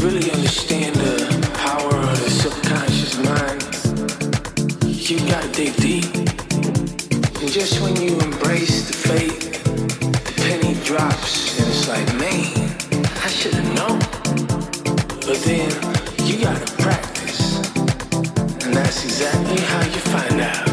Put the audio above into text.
really understand the power of the subconscious mind, you gotta dig deep. And just when you embrace the fate, the penny drops, and it's like, man, I should've known. But then you gotta practice, and that's exactly how you find out.